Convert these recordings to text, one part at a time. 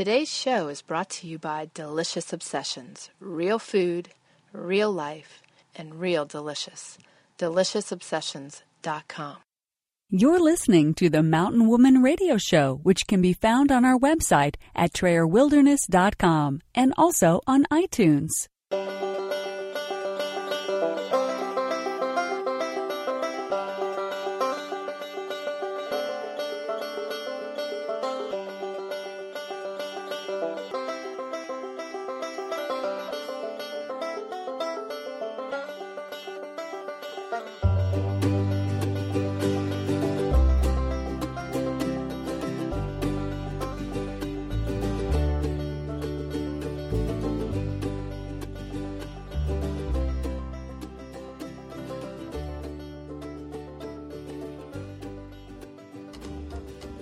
Today's show is brought to you by Delicious Obsessions real food, real life, and real delicious. DeliciousObsessions.com. You're listening to the Mountain Woman Radio Show, which can be found on our website at TrayerWilderness.com and also on iTunes.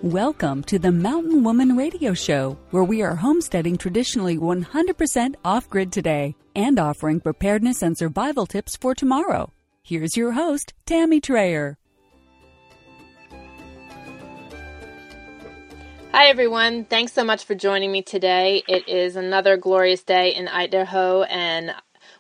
Welcome to the Mountain Woman Radio Show, where we are homesteading traditionally 100% off grid today and offering preparedness and survival tips for tomorrow. Here's your host, Tammy Trayer. Hi, everyone. Thanks so much for joining me today. It is another glorious day in Idaho, and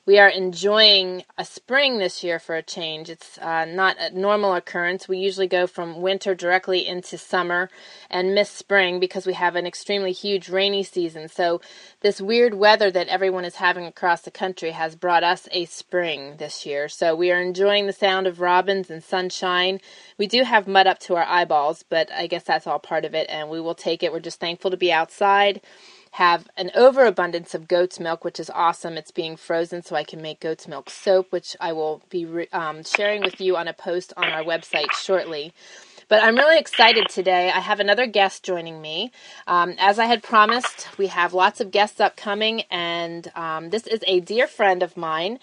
we are enjoying a spring this year for a change. It's uh, not a normal occurrence. We usually go from winter directly into summer and miss spring because we have an extremely huge rainy season. So, this weird weather that everyone is having across the country has brought us a spring this year. So, we are enjoying the sound of robins and sunshine. We do have mud up to our eyeballs, but I guess that's all part of it, and we will take it. We're just thankful to be outside have an overabundance of goat's milk, which is awesome. It's being frozen so I can make goat's milk soap, which I will be re- um, sharing with you on a post on our website shortly. But I'm really excited today. I have another guest joining me. Um, as I had promised, we have lots of guests upcoming, and um, this is a dear friend of mine,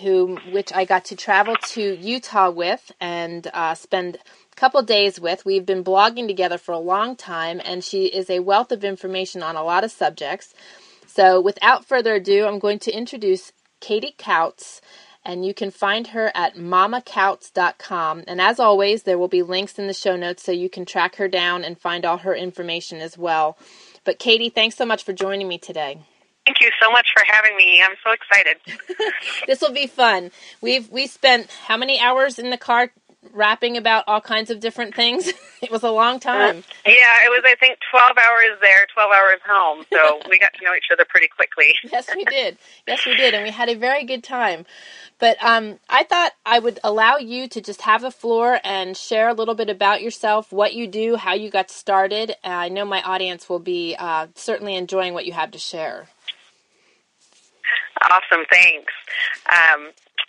who which I got to travel to Utah with and uh, spend couple days with. We've been blogging together for a long time, and she is a wealth of information on a lot of subjects. So, without further ado, I'm going to introduce Katey Kautz, and you can find her at mamakautz.com. And as always, there will be links in the show notes so you can track her down and find all her information as well. But, Katey, thanks so much for joining me today. Thank you so much for having me. I'm so excited. this will be fun. We've we spent how many hours in the car rapping about all kinds of different things. it was a long time. Uh, yeah, it was I think 12 hours there, 12 hours home. So we got to know each other pretty quickly. yes, we did. Yes, we did, and we had a very good time. But um, I thought I would allow you to just have the floor and share a little bit about yourself, what you do, how you got started. Uh, I know my audience will be uh, certainly enjoying what you have to share. Awesome, thanks. Um,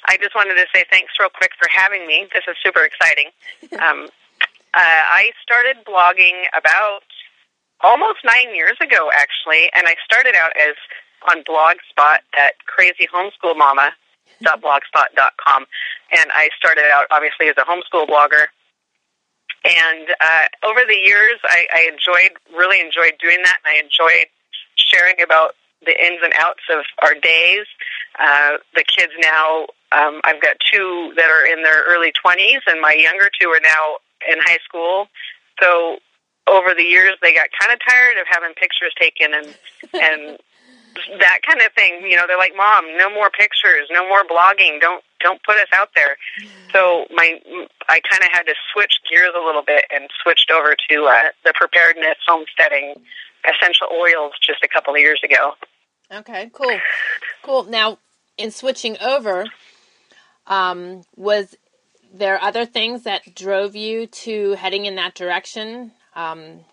I just wanted to say thanks real quick for having me. This is super exciting. Um, uh, I started blogging about almost nine years ago, actually, and I started out as on Blogspot at crazyhomeschoolmama.blogspot.com, and I started out obviously as a homeschool blogger. And uh, over the years, I, I enjoyed, really enjoyed doing that, and I enjoyed sharing about the ins and outs of our days. Uh, the kids now um, I've got two that are in their early 20s, and my younger two are now in high school. So over the years, they got kind of tired of having pictures taken and and that kind of thing. You know, they're like, "Mom, no more pictures, no more blogging. Don't don't put us out there." So my I kind of had to switch gears a little bit and switched over to uh, the preparedness homesteading essential oils just a couple of years ago. Okay, cool, cool. Now, in switching over, um, was there other things that drove you to heading in that direction? Um,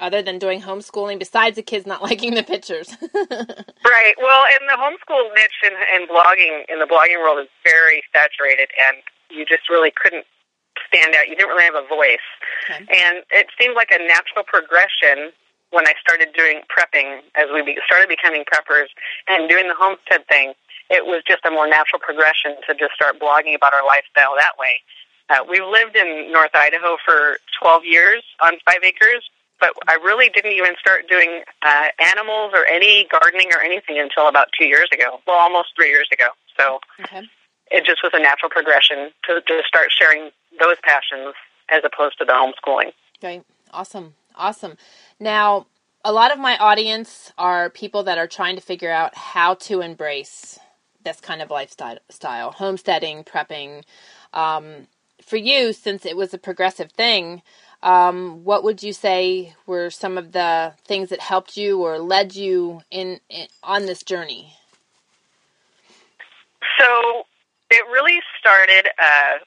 other than doing homeschooling, besides the kids not liking the pictures? right. Well, in the homeschool niche and, and blogging, in the blogging world, is very saturated, and you just really couldn't stand out. You didn't really have a voice. Okay. And it seemed like a natural progression when I started doing prepping, as we started becoming preppers and doing the homestead thing it was just a more natural progression to just start blogging about our lifestyle that way. Uh, we lived in North Idaho for 12 years on five acres, but I really didn't even start doing uh, animals or any gardening or anything until about two years ago. Well, almost three years ago. So okay. it just was a natural progression to, to start sharing those passions as opposed to the homeschooling. Right. Awesome. Awesome. Now, a lot of my audience are people that are trying to figure out how to embrace this kind of lifestyle, style, homesteading, prepping. Um, for you, since it was a progressive thing, um, what would you say were some of the things that helped you or led you in, in on this journey? So it really started uh,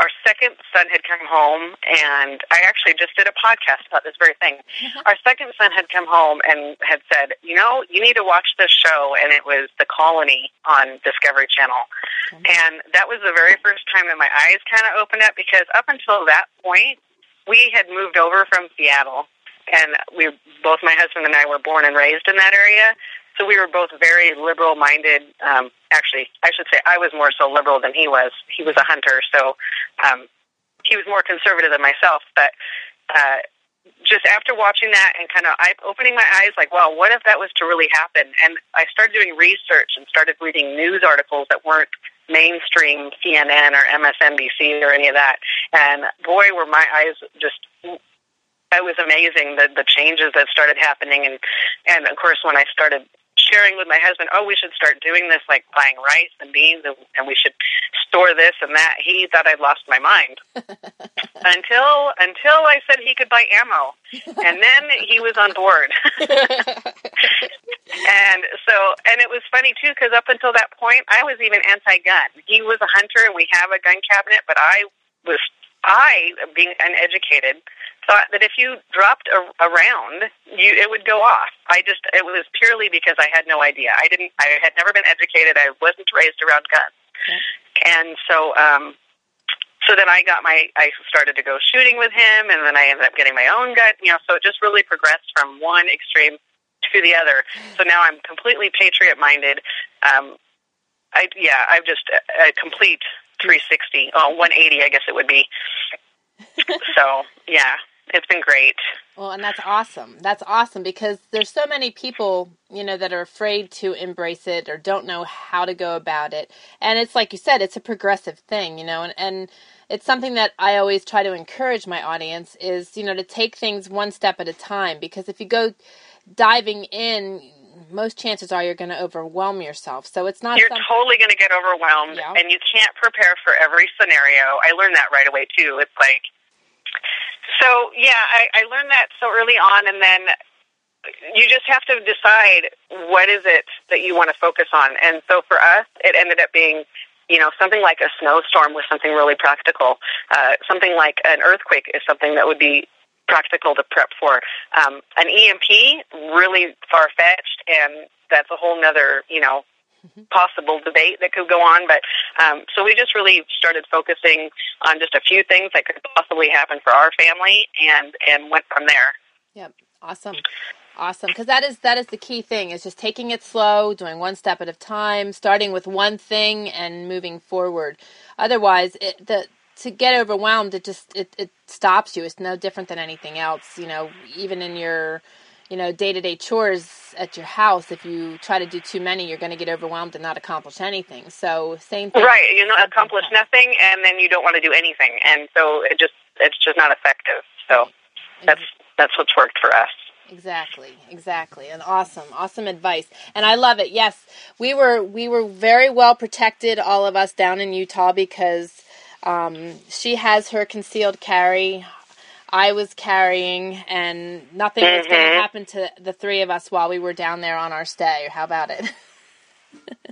our second son had come home, and I actually just did a podcast about this very thing. Mm-hmm. our second son had come home and had said, "You know, you need to watch this show," and it was The Colony on Discovery Channel. Okay. And that was the very first time that my eyes kind of opened up because up until that point, we had moved over from Seattle, and we both my husband and I were born and raised in that area. So we were both very liberal minded. Um, actually, I should say I was more so liberal than he was. He was a hunter, so um, he was more conservative than myself. But uh, just after watching that and kind of opening my eyes, like, well, what if that was to really happen? And I started doing research and started reading news articles that weren't mainstream CNN or MSNBC or any of that. And boy, were my eyes just it was amazing the the changes that started happening and and of course when I started sharing with my husband, oh, we should start doing this, like buying rice and beans, and, and we should store this and that. He thought I'd lost my mind until until I said he could buy ammo, and then he was on board. and so, and it was funny too, because up until that point, I was even anti-gun. He was a hunter, and we have a gun cabinet, but I was I, being uneducated, thought that if you dropped a, a round, you it would go off. I just it was purely because I had no idea. I didn't. I had never been educated. I wasn't raised around guns, and so um, so then I got my. I started to go shooting with him, and then I ended up getting my own gun. You know, so it just really progressed from one extreme to the other. So now I'm completely patriot minded. Um, I yeah, I'm just a, a complete 360, oh, uh, 180, I guess it would be. so yeah, it's been great. Well, and that's awesome. That's awesome because there's so many people, you know, that are afraid to embrace it or don't know how to go about it. And it's like you said, it's a progressive thing, you know, and, and it's something that I always try to encourage my audience is, you know, to take things one step at a time because if you go diving in, most chances are you're going to overwhelm yourself. So it's not. You're something... totally going to get overwhelmed, yeah. and you can't prepare for every scenario. I learned that right away too. It's like, so yeah, I, I learned that so early on, and then you just have to decide what is it that you want to focus on. And so for us, it ended up being you know, something like a snowstorm was something really practical. Uh, something like an earthquake is something that would be practical to prep for. Um, an EMP, really far fetched, and that's a whole nother, you know, mm-hmm. possible debate that could go on. But um, so we just really started focusing on just a few things that could possibly happen for our family, and and went from there. Yep, awesome. Awesome, because that is that is the key thing is just taking it slow, doing one step at a time, starting with one thing and moving forward. Otherwise, it, the to get overwhelmed it just it, it stops you it's no different than anything else you know even in your you know day-to-day chores at your house if you try to do too many you're going to get overwhelmed and not accomplish anything so same thing right you know accomplish nothing and then you don't want to do anything and so it just it's just not effective so that's that's what's worked for us Exactly, exactly. And awesome, awesome advice. And I love it. Yes, we were we were very well protected all of us down in Utah because um, she has her concealed carry. I was carrying, and nothing mm-hmm. was going to happen to the three of us while we were down there on our stay. How about it?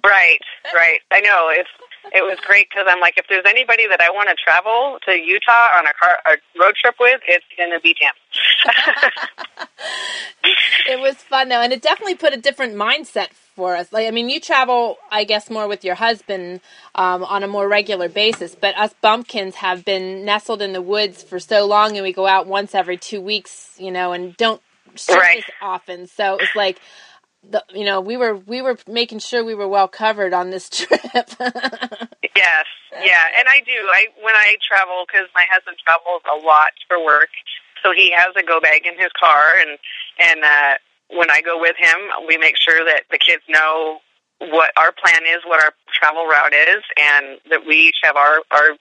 right, right. I know it's it was great because I'm like, if there's anybody that I want to travel to Utah on a car a road trip with, it's going to be Tam. it was fun though, and it definitely put a different mindset for us. Like, I mean, you travel, I guess, more with your husband um, on a more regular basis, but us bumpkins have been nestled in the woods for so long, and we go out once every two weeks, you know, and don't surface right. often. So it's like the, you know we were we were making sure we were well covered on this trip. yes, yeah, and I do. I when I travel because my husband travels a lot for work, so he has a go bag in his car, and and uh, when I go with him, we make sure that the kids know what our plan is, what our travel route is, and that we each have our our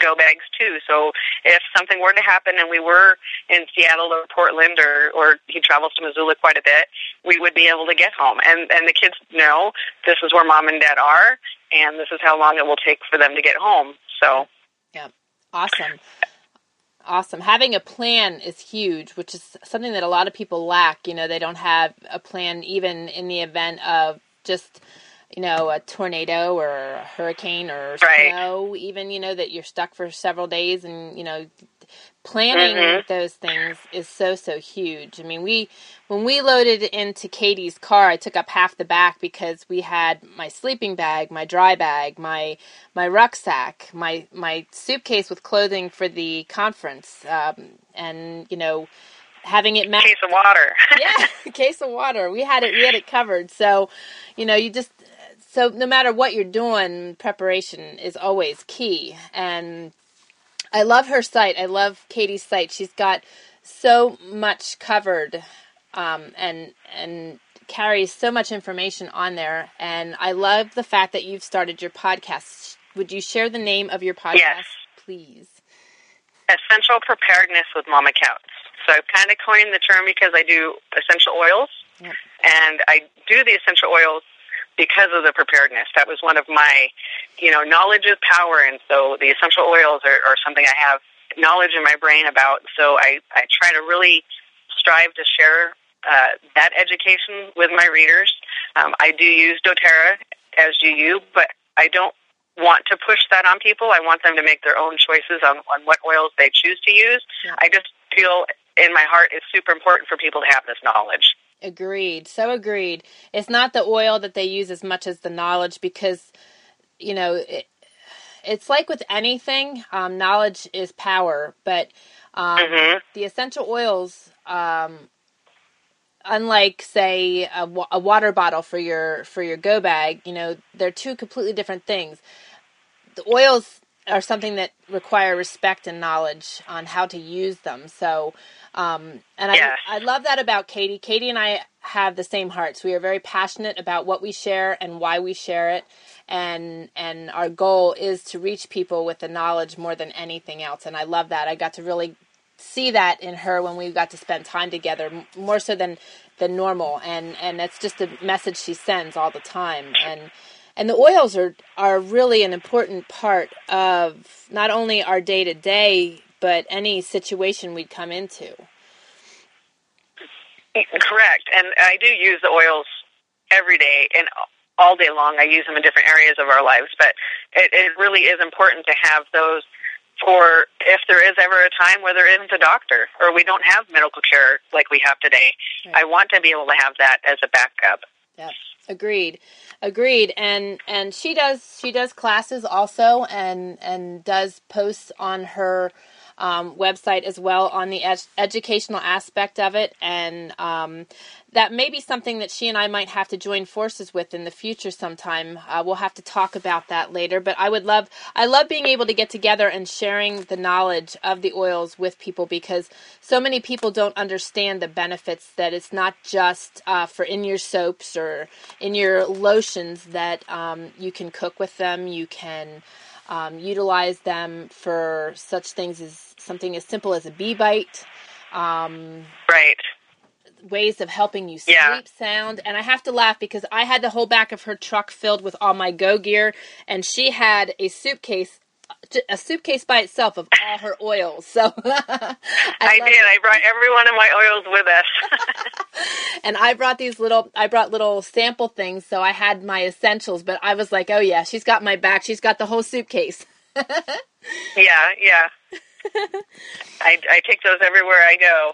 go bags too. So if something were to happen and we were in Seattle or Portland or or he travels to Missoula quite a bit, we would be able to get home. And and the kids know this is where mom and dad are and this is how long it will take for them to get home. So Yeah. Awesome. Awesome. Having a plan is huge, which is something that a lot of people lack. You know, they don't have a plan even in the event of just you know, a tornado or a hurricane or Right. snow, even, you know, that you're stuck for several days and, you know, planning Mhm. those things is so, so huge. I mean, we, when we loaded into Katey's car, I took up half the back because we had my sleeping bag, my dry bag, my, my rucksack, my, my suitcase with clothing for the conference, um, and, you know, having it matched case of water. yeah, case of water. We had it. We had it covered. So, you know, you just so no matter what you're doing, preparation is always key. And I love her site. I love Katey's site. She's got so much covered, um, and and carries so much information on there. And I love the fact that you've started your podcast. Would you share the name of your podcast, Yes. please? essential preparedness with Mama Kautz. So I've kind of coined the term because I do essential oils, Yep. and I do the essential oils because of the preparedness. That was one of my, you know, knowledge is power, and so the essential oils are, are something I have knowledge in my brain about. So I, I try to really strive to share uh, that education with my readers. Um, I do use doTERRA, as do you, but I don't want to push that on people. I want them to make their own choices on, on what oils they choose to use. Yeah. I just feel in my heart it's super important for people to have this knowledge. Agreed. So agreed. It's not the oil that they use as much as the knowledge because, you know, it, it's like with anything, um, knowledge is power. But um, Mhm. the essential oils, um, unlike say a, a water bottle for your for your go bag, you know, they're two completely different things. The oils are something that require respect and knowledge on how to use them. So, um, and Yes. I I love that about Katey. Katey and I have the same hearts. We are very passionate about what we share and why we share it, and and our goal is to reach people with the knowledge more than anything else. And I love that. I got to really see that in her when we got to spend time together more so than than normal and and that's just a message she sends all the time and and the oils are are really an important part of not only our day to day but any situation we'd come into Correct. And I do use the oils every day and all day long. I use them in different areas of our lives, but it, it really is important to have those for if there is ever a time where there isn't a doctor or we don't have medical care like we have today. Right. I want to be able to have that as a backup. Yep. Agreed. Agreed. And and she does she does classes also and and does posts on her um, website as well on the ed- educational aspect of it and um, that may be something that she and I might have to join forces with in the future sometime. Uh, we'll have to talk about that later. But I would love I love being able to get together and sharing the knowledge of the oils with people because so many people don't understand the benefits that it's not just uh, for in your soaps or in your lotions that um, you can cook with them. You can um, utilize them for such things as something as simple as a bee bite. Um, Right. ways of helping you sleep Yeah. sound and i have to laugh because i had the whole back of her truck filled with all my go gear and she had a suitcase a suitcase by itself of all her oils so i, I, did. it. I brought every one of my oils with us. and i brought these little i brought little sample things so i had my essentials but i was like oh yeah she's got my back she's got the whole suitcase yeah, yeah. I, I take those everywhere I go.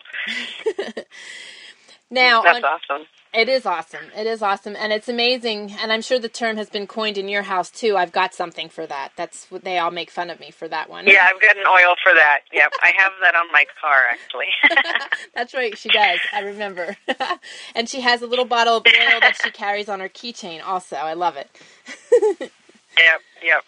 now That's on- awesome. It is awesome. It is awesome, and it's amazing. And I'm sure the term has been coined in your house too. I've got something for that. That's what they all make fun of me for that one. Yeah, I've got an oil for that. Yep, I have that on my car actually. That's right. She does. I remember. and she has a little bottle of oil that she carries on her keychain. Also, I love it. yep, yep.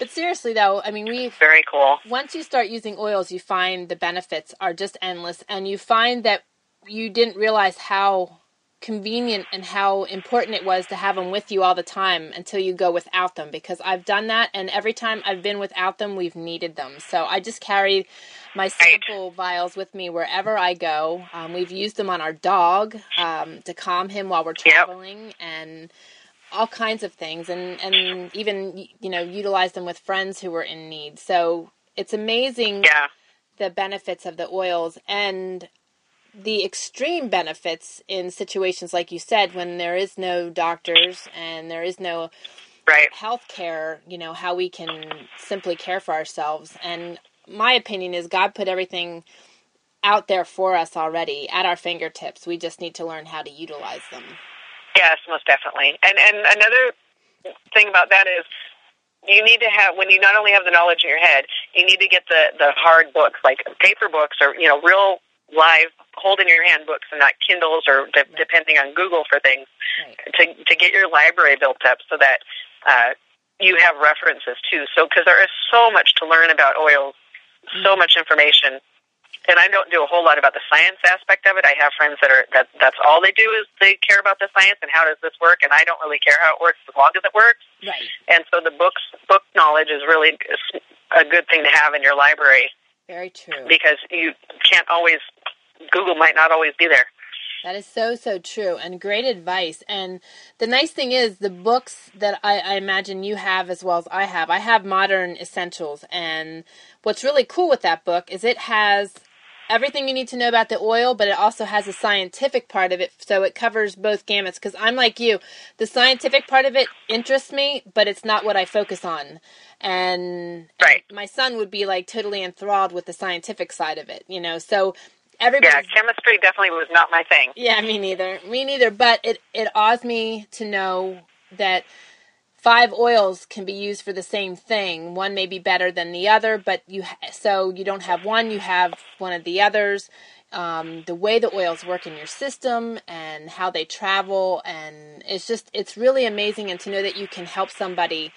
But seriously, though, I mean, we Very cool. once you start using oils, you find the benefits are just endless, and you find that you didn't realize how convenient and how important it was to have them with you all the time until you go without them because I've done that and every time I've been without them we've needed them. So I just carry my sample vials with me wherever I go. Um, we've used them on our dog um, to calm him while we're traveling yep. and all kinds of things and and even you know utilize them with friends who were in need. So it's amazing yeah. the benefits of the oils and the extreme benefits in situations like you said when there is no doctors and there is no right. health care you know how we can simply care for ourselves. And my opinion is god put everything out there for us already at our fingertips. We just need to learn how to utilize them. Yes most definitely. And and another thing about that is you need to have when you not only have the knowledge in your head you need to get the the hard books like paper books or you know real live hold in your hand books and not Kindles or de- right. depending on Google for things right. to to get your library built up so that uh, you have references too. So because there is so much to learn about oils, mm-hmm. so much information. And I don't do a whole lot about the science aspect of it. I have friends that are that that's all they do is they care about the science and how does this work, and I don't really care how it works as long as it works. Right. And so the books book knowledge is really a good thing to have in your library. Very true. Because you can't always Google might not always be there. That is so so true and great advice. And the nice thing is the books that I, I, imagine you have as well as I have. I have Modern Essentials, and what's really cool with that book is it has everything you need to know about the oil, but it also has a scientific part of it, so it covers both gamuts. Because I'm like you, the scientific part of it interests me, but it's not what I focus on. And, right. and my son would be like totally enthralled with the scientific side of it, you know. So everybody. Yeah, chemistry definitely was not my thing. Yeah, me neither. Me neither. But it it awes me to know that five oils can be used for the same thing. One may be better than the other, but you so you don't have one, you have one of the others. Um, the way the oils work in your system and how they travel, and it's just it's really amazing. And to know that you can help somebody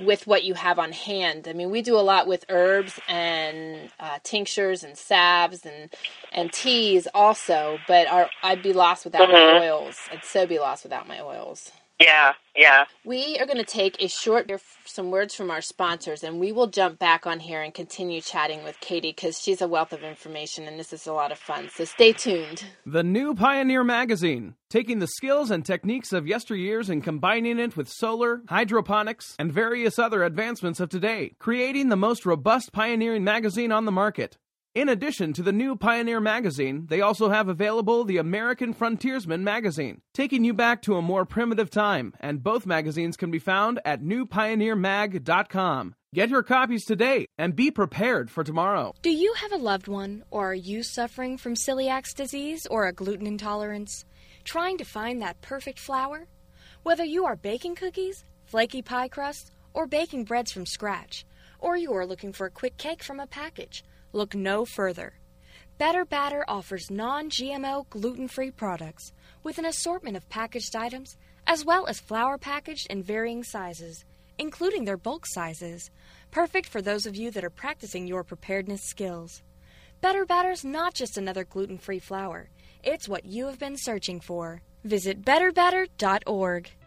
with what you have on hand. I mean, we do a lot with herbs and uh, tinctures and salves and and teas also. But our, I'd be lost without mm-hmm. my oils. I'd so be lost without my oils. Yeah, yeah. We are going to take a short, some words from our sponsors, and we will jump back on here and continue chatting with Katey because she's a wealth of information and this is a lot of fun. So stay tuned. The new Pioneer Magazine, taking the skills and techniques of yesteryears and combining it with solar, hydroponics, and various other advancements of today, creating the most robust pioneering magazine on the market. In addition to the new Pioneer magazine, they also have available the American Frontiersman magazine, taking you back to a more primitive time, and both magazines can be found at newpioneermag.com. Get your copies today and be prepared for tomorrow. Do you have a loved one, or are you suffering from celiac disease or a gluten intolerance? Trying to find that perfect flour? Whether you are baking cookies, flaky pie crusts, or baking breads from scratch, or you are looking for a quick cake from a package, Look no further. Better Batter offers non GMO gluten free products with an assortment of packaged items as well as flour packaged in varying sizes, including their bulk sizes, perfect for those of you that are practicing your preparedness skills. Better Batter's not just another gluten free flour, it's what you have been searching for. Visit betterbatter.org.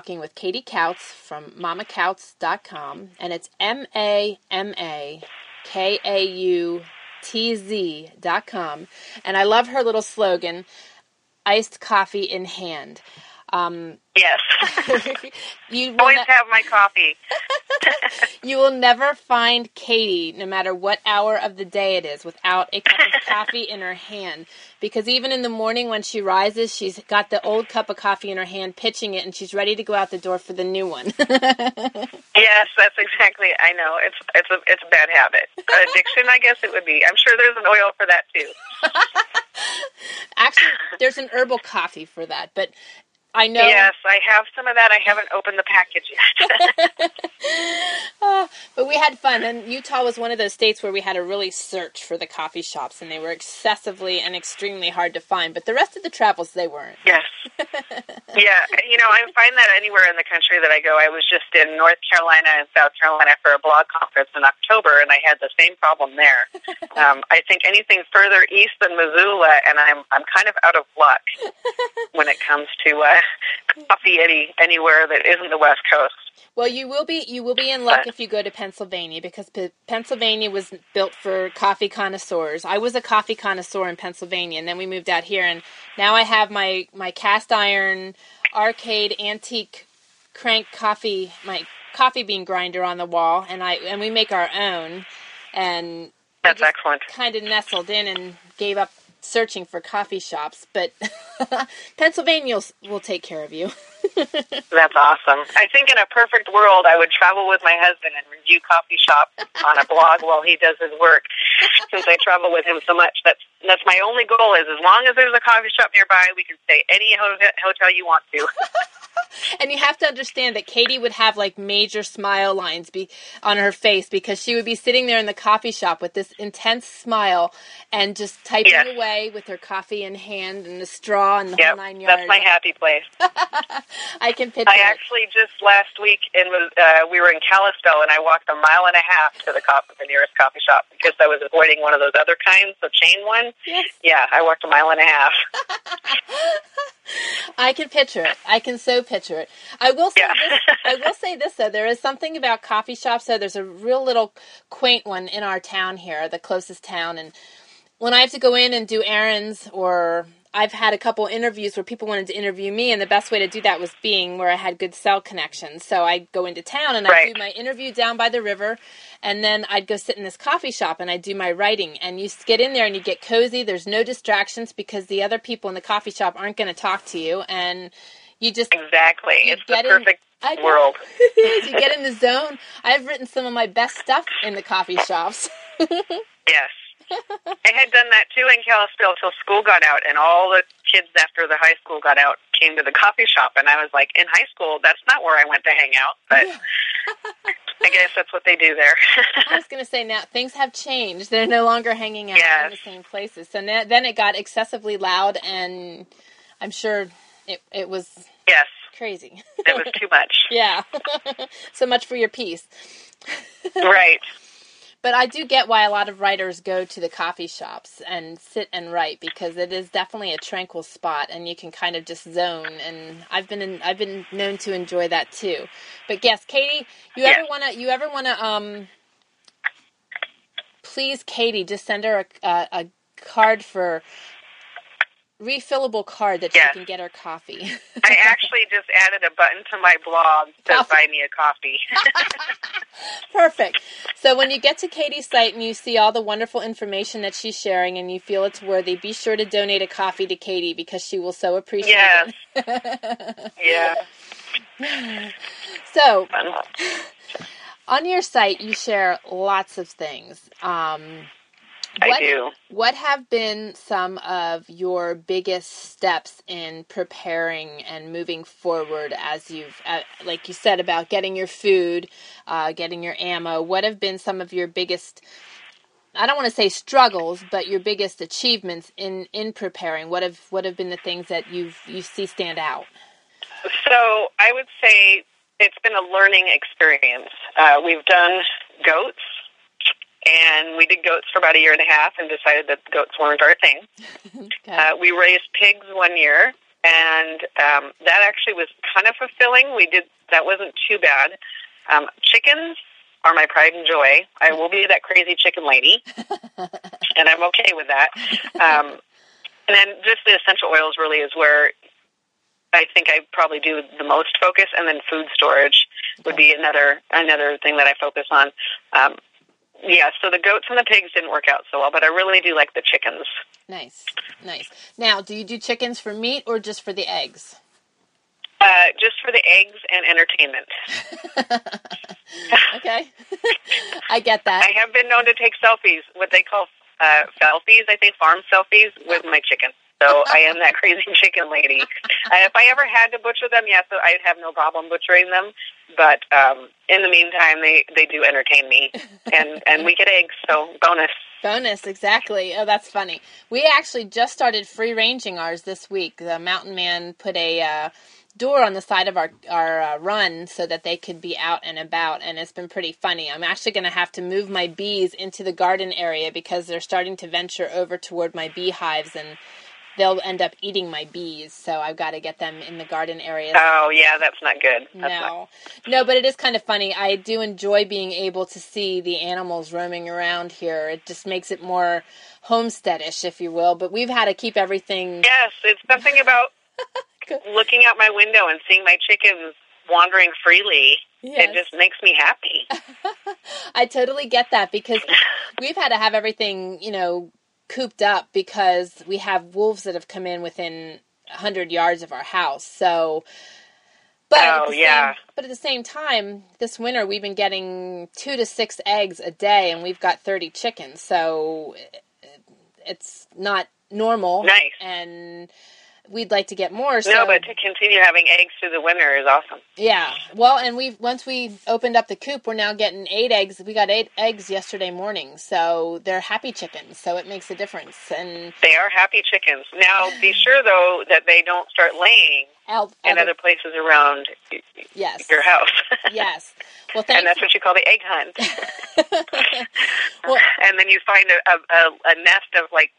talking with Katey Kautz from mamakautz.com, and it's M A M A K A U T Z.com. And I love her little slogan iced coffee in hand. Um, yes. you Always ne- have my coffee. you will never find Katey, no matter what hour of the day it is, without a cup of coffee in her hand. Because even in the morning when she rises, she's got the old cup of coffee in her hand, pitching it, and she's ready to go out the door for the new one. Yes, that's exactly. I know it's it's a it's a bad habit. Addiction, I guess it would be. I'm sure there's an oil for that too. Actually, there's an herbal coffee for that, but I know. Yes, I have some of that. I haven't opened the package yet. Uh, but we had fun, and Utah was one of those states where we had to really search for the coffee shops, and they were excessively and extremely hard to find. But the rest of the travels, they weren't. yes. Yeah, you know, I find that anywhere in the country that I go. I was just in North Carolina and South Carolina for a blog conference in October, and I had the same problem there. Um, I think anything further east than Missoula, and I'm I'm kind of out of luck when it comes to uh, coffee any anywhere that isn't the West Coast. Well, you will be you will be in luck if you go to Pennsylvania because P- Pennsylvania was built for coffee connoisseurs. I was a coffee connoisseur in Pennsylvania, and then we moved out here, and now I have my my cast iron arcade antique crank coffee my coffee bean grinder on the wall, and I and we make our own, and That's excellent. kind of nestled in and gave up searching for coffee shops, but Pennsylvania will, take care of you. That's awesome. I think in a perfect world, I would travel with my husband and review coffee shops on a blog while he does his work. Since I travel with him so much, that's that's my only goal. Is as long as there's a coffee shop nearby, we can stay any ho- hotel you want to. And you have to understand that Katey would have like major smile lines be on her face because she would be sitting there in the coffee shop with this intense smile and just typing Yes. away with her coffee in hand and the straw and the Yep, whole nine yards. that's my happy place. I can picture I it. actually just last week in uh, we were in Kalispell, and I walked a mile and a half to the coffee, the nearest coffee shop because I was avoiding one of those other kinds, the chain one. Yes. Yeah, I walked a mile and a half. I can picture it. I can so picture it. I will say Yeah. this. I will say this though. There is something about coffee shops. though. there's a real little quaint one in our town here, the closest town. And when I have to go in and do errands, or I've had a couple interviews where people wanted to interview me, and the best way to do that was being where I had good cell connections. So I'd go into town and I'd do my interview down by the river, and then I'd go sit in this coffee shop and I'd do my writing. And you get in there and you get cozy. There's no distractions because the other people in the coffee shop aren't going to talk to you, and you just Exactly, You it's the in- perfect I world. you get in the zone. I've written some of my best stuff in the coffee shops. Yes. I had done that too in Kalispell till school got out, and all the kids after the high school got out came to the coffee shop, and I was like, in high school, that's not where I went to hang out, but I guess that's what they do there. I was going to say now things have changed. They're no longer hanging out in the same places. So now, then it got excessively loud, and I'm sure it it was yes, crazy. it was too much. yeah. so much for your peace. Right. But I do get why a lot of writers go to the coffee shops and sit and write because it is definitely a tranquil spot and you can kind of just zone and I've been in, I've been known to enjoy that too. But yes, Katey, you ever want to you ever want to um please Katey just send her a a, a card for refillable card that Yes. she can get her coffee. I actually just added a button to my blog to buy me a coffee. Perfect. So when you get to Katey's site and you see all the wonderful information that she's sharing and you feel it's worthy, be sure to donate a coffee to Katey because she will so appreciate yes. it. Yeah. So on your site you share lots of things. Um, I what, do. What have been some of your biggest steps in preparing and moving forward as you've, uh, like you said, about getting your food, uh, getting your ammo? What have been some of your biggest, I don't want to say struggles, but your biggest achievements in, in preparing? What have what have been the things that you've you see stand out? So I would say it's been a learning experience. Uh, we've done goats, and we did goats for about a year and a half, and decided that goats weren't our thing. Okay. Uh, we raised pigs one year, and um, that actually was kind of fulfilling. We did that wasn't too bad. Um, chickens are my pride and joy. I will be that crazy chicken lady, and I'm okay with that. Um, and then just the essential oils really is where I think I probably do the most focus, and then food storage would be another another thing that I focus on. Um, yeah, so the goats and the pigs didn't work out so well, but I really do like the chickens. Nice, nice. Now, do you do chickens for meat or just for the eggs? Uh, just for the eggs and entertainment. okay, I get that. I have been known to take selfies, what they call uh, selfies, I think farm selfies, with my chicken. So I am that crazy chicken lady. Uh, if I ever had to butcher them, yes, I'd have no problem butchering them. But um, in the meantime, they they do entertain me, and and we get eggs, so bonus. Bonus, exactly. Oh, that's funny. We actually just started free ranging ours this week. The mountain man put a. Uh, door on the side of our our uh, run so that they could be out and about and it's been pretty funny. I'm actually going to have to move my bees into the garden area because they're starting to venture over toward my beehives and they'll end up eating my bees. So I've got to get them in the garden area. Oh yeah, that's not good. That's no, not... no, but it is kind of funny. I do enjoy being able to see the animals roaming around here. It just makes it more homesteadish, if you will. But we've had to keep everything. Yes, it's something about looking out my window and seeing my chickens wandering freely. Yes. It just makes me happy. I totally get that because we've had to have everything, you know, cooped up because we have wolves that have come in within 100 yards of our house. So, but oh, yeah. Same, but at the same time, this winter we've been getting two to six eggs a day, and we've got 30 chickens. So it's not normal. Nice. And we'd like to get more. So. No, but to continue having eggs through the winter is awesome. Yeah. Well, and we've once we opened up the coop, we're now getting eight eggs. We got eight eggs yesterday morning, so they're happy chickens. So it makes a difference. And they are happy chickens. Now, be sure though that they don't start laying Out, in other, other places around. Yes. Your house. yes. Well, and that's what you call the egg hunt. well, and then you find a, a, a nest of like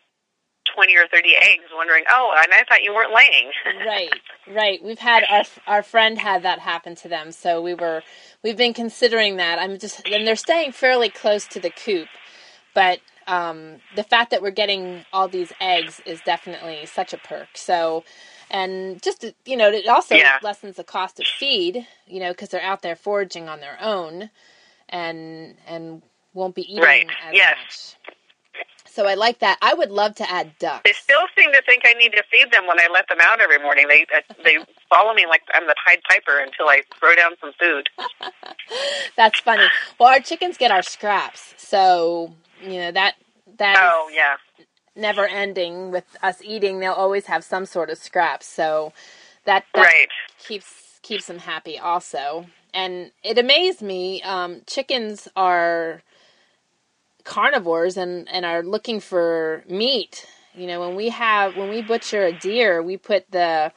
20 or 30 eggs wondering, oh, and I thought you weren't laying. right, right. We've had our our friend had that happen to them, so we were we've been considering that. I'm just and they're staying fairly close to the coop, but um, the fact that we're getting all these eggs is definitely such a perk. So, and just you know, it also yeah. lessens the cost of feed, you know, because they're out there foraging on their own, and and won't be eating right. as yes. much. So I like that. I would love to add ducks. They still seem to think I need to feed them when I let them out every morning. They uh, they follow me like I'm the Pied Piper until I throw down some food. That's funny. Well, our chickens get our scraps, so you know that that. Oh yeah. Never ending with us eating. They'll always have some sort of scraps, so that, that right. keeps keeps them happy also. And it amazed me. Um, chickens are carnivores and, and are looking for meat. You know, when we have when we butcher a deer, we put the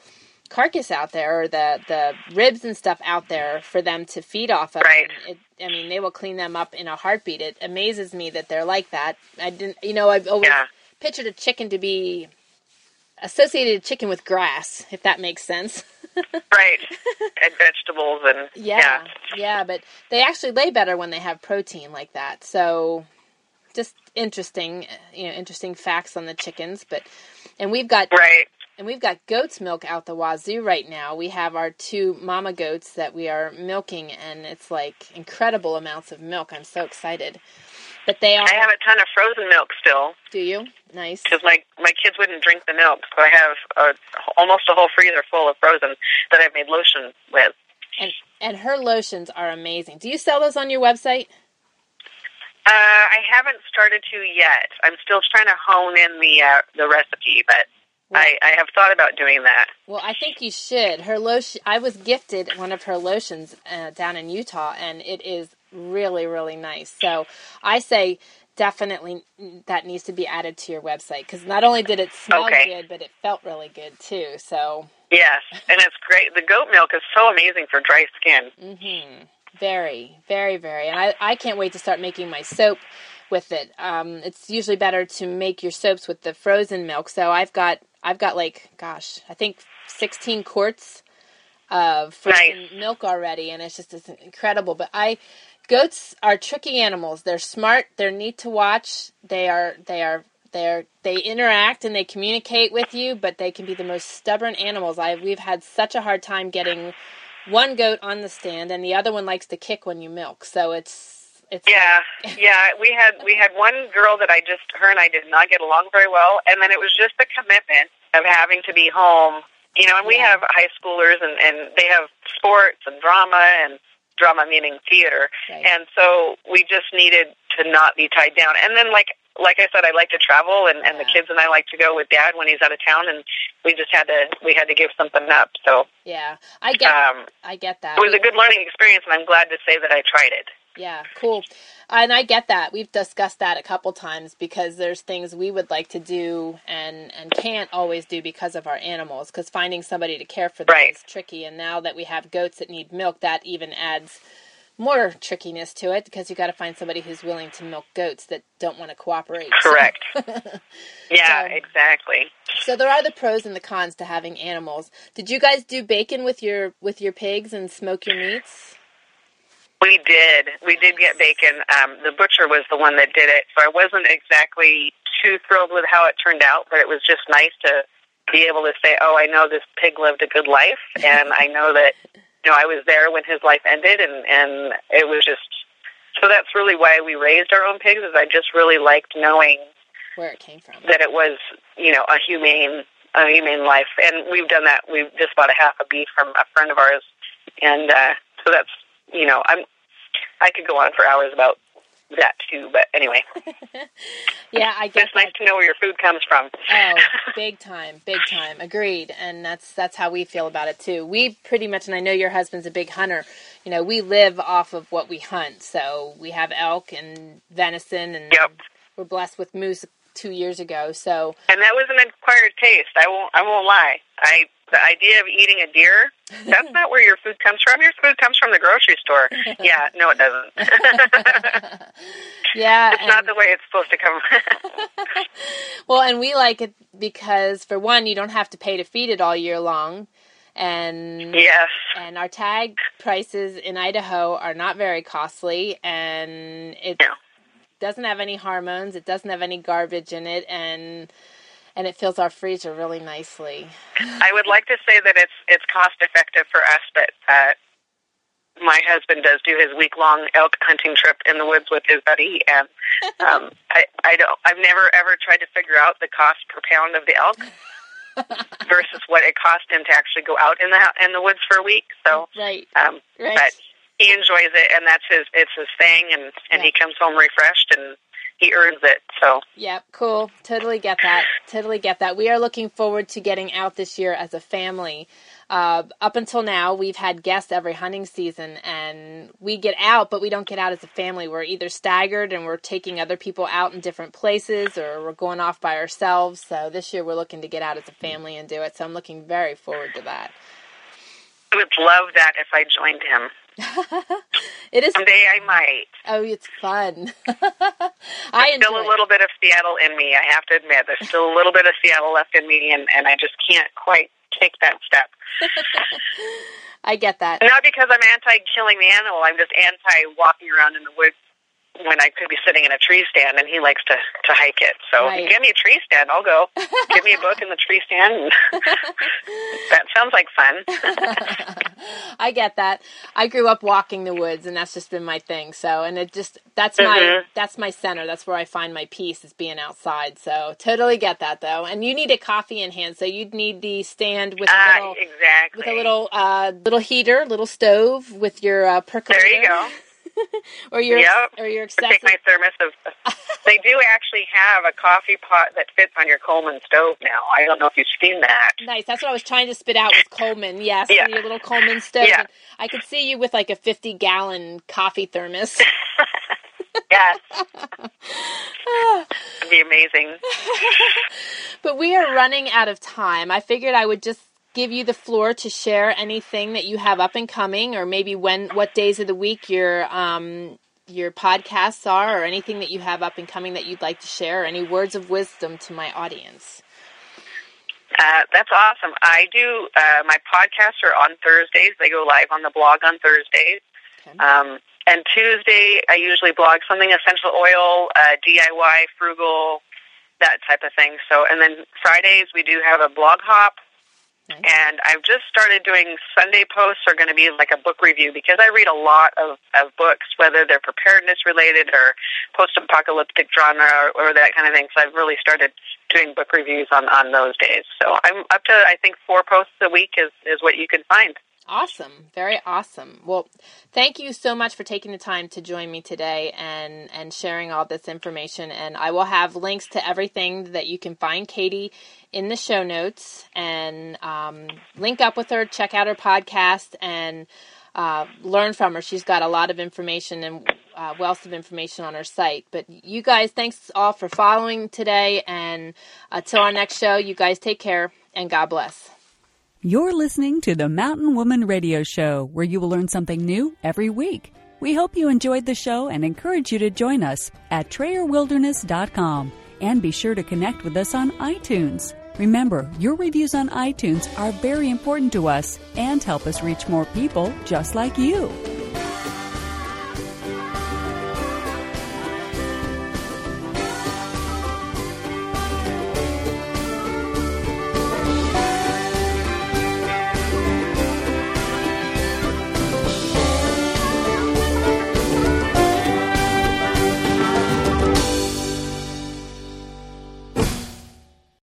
carcass out there or the the ribs and stuff out there for them to feed off of. Right. It, I mean, they will clean them up in a heartbeat. It amazes me that they're like that. I didn't, you know, I've always yeah. pictured a chicken to be associated a chicken with grass, if that makes sense. right. And vegetables and yeah, yeah, yeah, but they actually lay better when they have protein like that. So just interesting, you know, interesting facts on the chickens. But and we've got right, and we've got goat's milk out the wazoo right now. We have our two mama goats that we are milking, and it's like incredible amounts of milk. I'm so excited. But they are. I have a ton of frozen milk still. Do you? Nice. Because my my kids wouldn't drink the milk, so I have a, almost a whole freezer full of frozen that I've made lotion with. And and her lotions are amazing. Do you sell those on your website? Uh, I haven't started to yet. I'm still trying to hone in the uh, the recipe, but well, I, I have thought about doing that. Well, I think you should. Her lotion. I was gifted one of her lotions uh, down in Utah, and it is really really nice. So I say definitely that needs to be added to your website because not only did it smell okay. good, but it felt really good too. So yes, and it's great. The goat milk is so amazing for dry skin. Mm-hmm. Very, very, very. And I, I can't wait to start making my soap with it. Um, it's usually better to make your soaps with the frozen milk. So I've got I've got like gosh, I think 16 quarts of frozen nice. milk already, and it's just it's incredible. But I goats are tricky animals. They're smart. They're neat to watch. They are they are They're they interact and they communicate with you, but they can be the most stubborn animals. I we've had such a hard time getting one goat on the stand, and the other one likes to kick when you milk. So it's it's Yeah, yeah. We had we had one girl that I just her and I did not get along very well, and then it was just the commitment of having to be home. You know, and we Yeah. have high schoolers, and and they have sports and drama, and drama meaning theater, Right. and so we just needed to not be tied down. And then like. Like I said, I like to travel, and, and the kids and I like to go with Dad when he's out of town, and we just had to we had to give something up. So yeah. I get um, I get that. it was a good learning experience, and I'm glad to say that I tried it. Yeah, cool. And I get that. We've discussed that a couple times because there's things we would like to do and and can't always do because of our animals. Because finding somebody to care for them Right. is tricky. And now that we have goats that need milk, that even adds more trickiness to it because you got to find somebody who's willing to milk goats that don't want to cooperate. Correct. yeah, So- exactly. So there are the pros and the cons to having animals. Did you guys do bacon with your with your pigs and smoke your meats? We did. We did get bacon. Um, the butcher was the one that did it, so I wasn't exactly too thrilled with how it turned out, but it was just nice to be able to say, "Oh, I know this pig lived a good life, and I know that you know I was there when his life ended, and and it was just." So that's really why we raised our own pigs. Is I just really liked knowing Where it came from? that it was you know a humane a humane life, and we've done that. We just bought a half a beef from a friend of ours, and uh, so that's you know I'm I could go on for hours about that too, but anyway, Yeah, I guess it's nice to know where your food comes from. Oh, big time, big time. Agreed. And that's that's how we feel about it too. We pretty much and I know your husband's a big hunter. You know, we live off of what we hunt. So we have elk and venison and Yep. we're blessed with moose 2 years ago. So, and that was an acquired taste. I won't I won't lie. I the idea of eating a deer that's not where your food comes from. Your food comes from the grocery store. Yeah, no, it doesn't. yeah, it's not the way it's supposed to come. well, and we like it because for one, you don't have to pay to feed it all year long. And yes. and our tag prices in Idaho are not very costly, and it Yeah. Doesn't have any hormones. It doesn't have any garbage in it, and and it fills our freezer really nicely. I would like to say that it's it's cost effective for us, but uh, my husband does do his week long elk hunting trip in the woods with his buddy, and um, I I don't I've never ever tried to figure out the cost per pound of the elk versus what it cost him to actually go out in the in the woods for a week. So, Right, um, right. but he enjoys it, and that's his it's his thing, and and he comes home refreshed and he earns it. So Yep, cool. Totally get that. Totally get that. We are looking forward to getting out this year as a family. Uh, up until now, we've had guests every hunting season, and we get out, but we don't get out as a family. We're either staggered and we're taking other people out in different places, or we're going off by ourselves. So this year, we're looking to get out as a family and do it. So I'm looking very forward to that. I would love that if I joined him. It is. Someday I might. Oh, it's fun. I still a it. little bit of Seattle in me. I have to admit, there's still a little bit of Seattle left in me, and and I just can't quite take that step. I get that. Not because I'm anti-killing the animal. I'm just anti-walking around in the woods when I could be sitting in a tree stand, and he likes to to hike it. So Right. give me a tree stand, I'll go. give me a book in the tree stand. that sounds like fun. I get that. I grew up walking the woods, and that's just been my thing. So, and it just that's my Mhm. that's my center. That's where I find my peace is being outside. So, totally get that though. And you need a coffee in hand, so you'd need the stand with a Ah, little exactly. with a little uh little heater, little stove with your uh, percolator. There you go. or your Yep. or your Or take my thermos of. they do actually have a coffee pot that fits on your Coleman stove now. I don't know if you've seen that. Nice. That's what I was trying to spit out with Coleman. Yes, Yeah. your little Coleman stove. Yeah. I could see you with like a fifty gallon coffee thermos. Yes. It'd be amazing. But we are running out of time. I figured I would just give you the floor to share anything that you have up and coming, or maybe when what days of the week your um, your podcasts are, or anything that you have up and coming that you'd like to share. Or any words of wisdom to my audience. Uh, that's awesome. I do, uh, my podcasts are on Thursdays. They go live on the blog on Thursdays. Okay. Um, and Tuesday, I usually blog something essential oil, uh, DIY, frugal, that type of thing. So, and then Fridays we do have a blog hop. And I've just started doing Sunday posts are going to be like a book review because I read a lot of, of books, whether they're preparedness related or post-apocalyptic genre or, or that kind of thing. So I've really started doing book reviews on, on those days. So I'm up to, I think, four posts a week is, is what you can find. Awesome. Very awesome. Well, thank you so much for taking the time to join me today and, and sharing all this information. And I will have links to everything that you can find Katey in the show notes and um, link up with her, check out her podcast, and uh, learn from her. She's got a lot of information and uh, wealth of information on her site. But you guys, thanks all for following today. And until our next show, you guys take care and God bless. You're listening to the Mountain Woman Radio Show, where you will learn something new every week. We hope you enjoyed the show and encourage you to join us at TrayerWilderness.com and be sure to connect with us on iTunes. Remember, your reviews on iTunes are very important to us and help us reach more people just like you.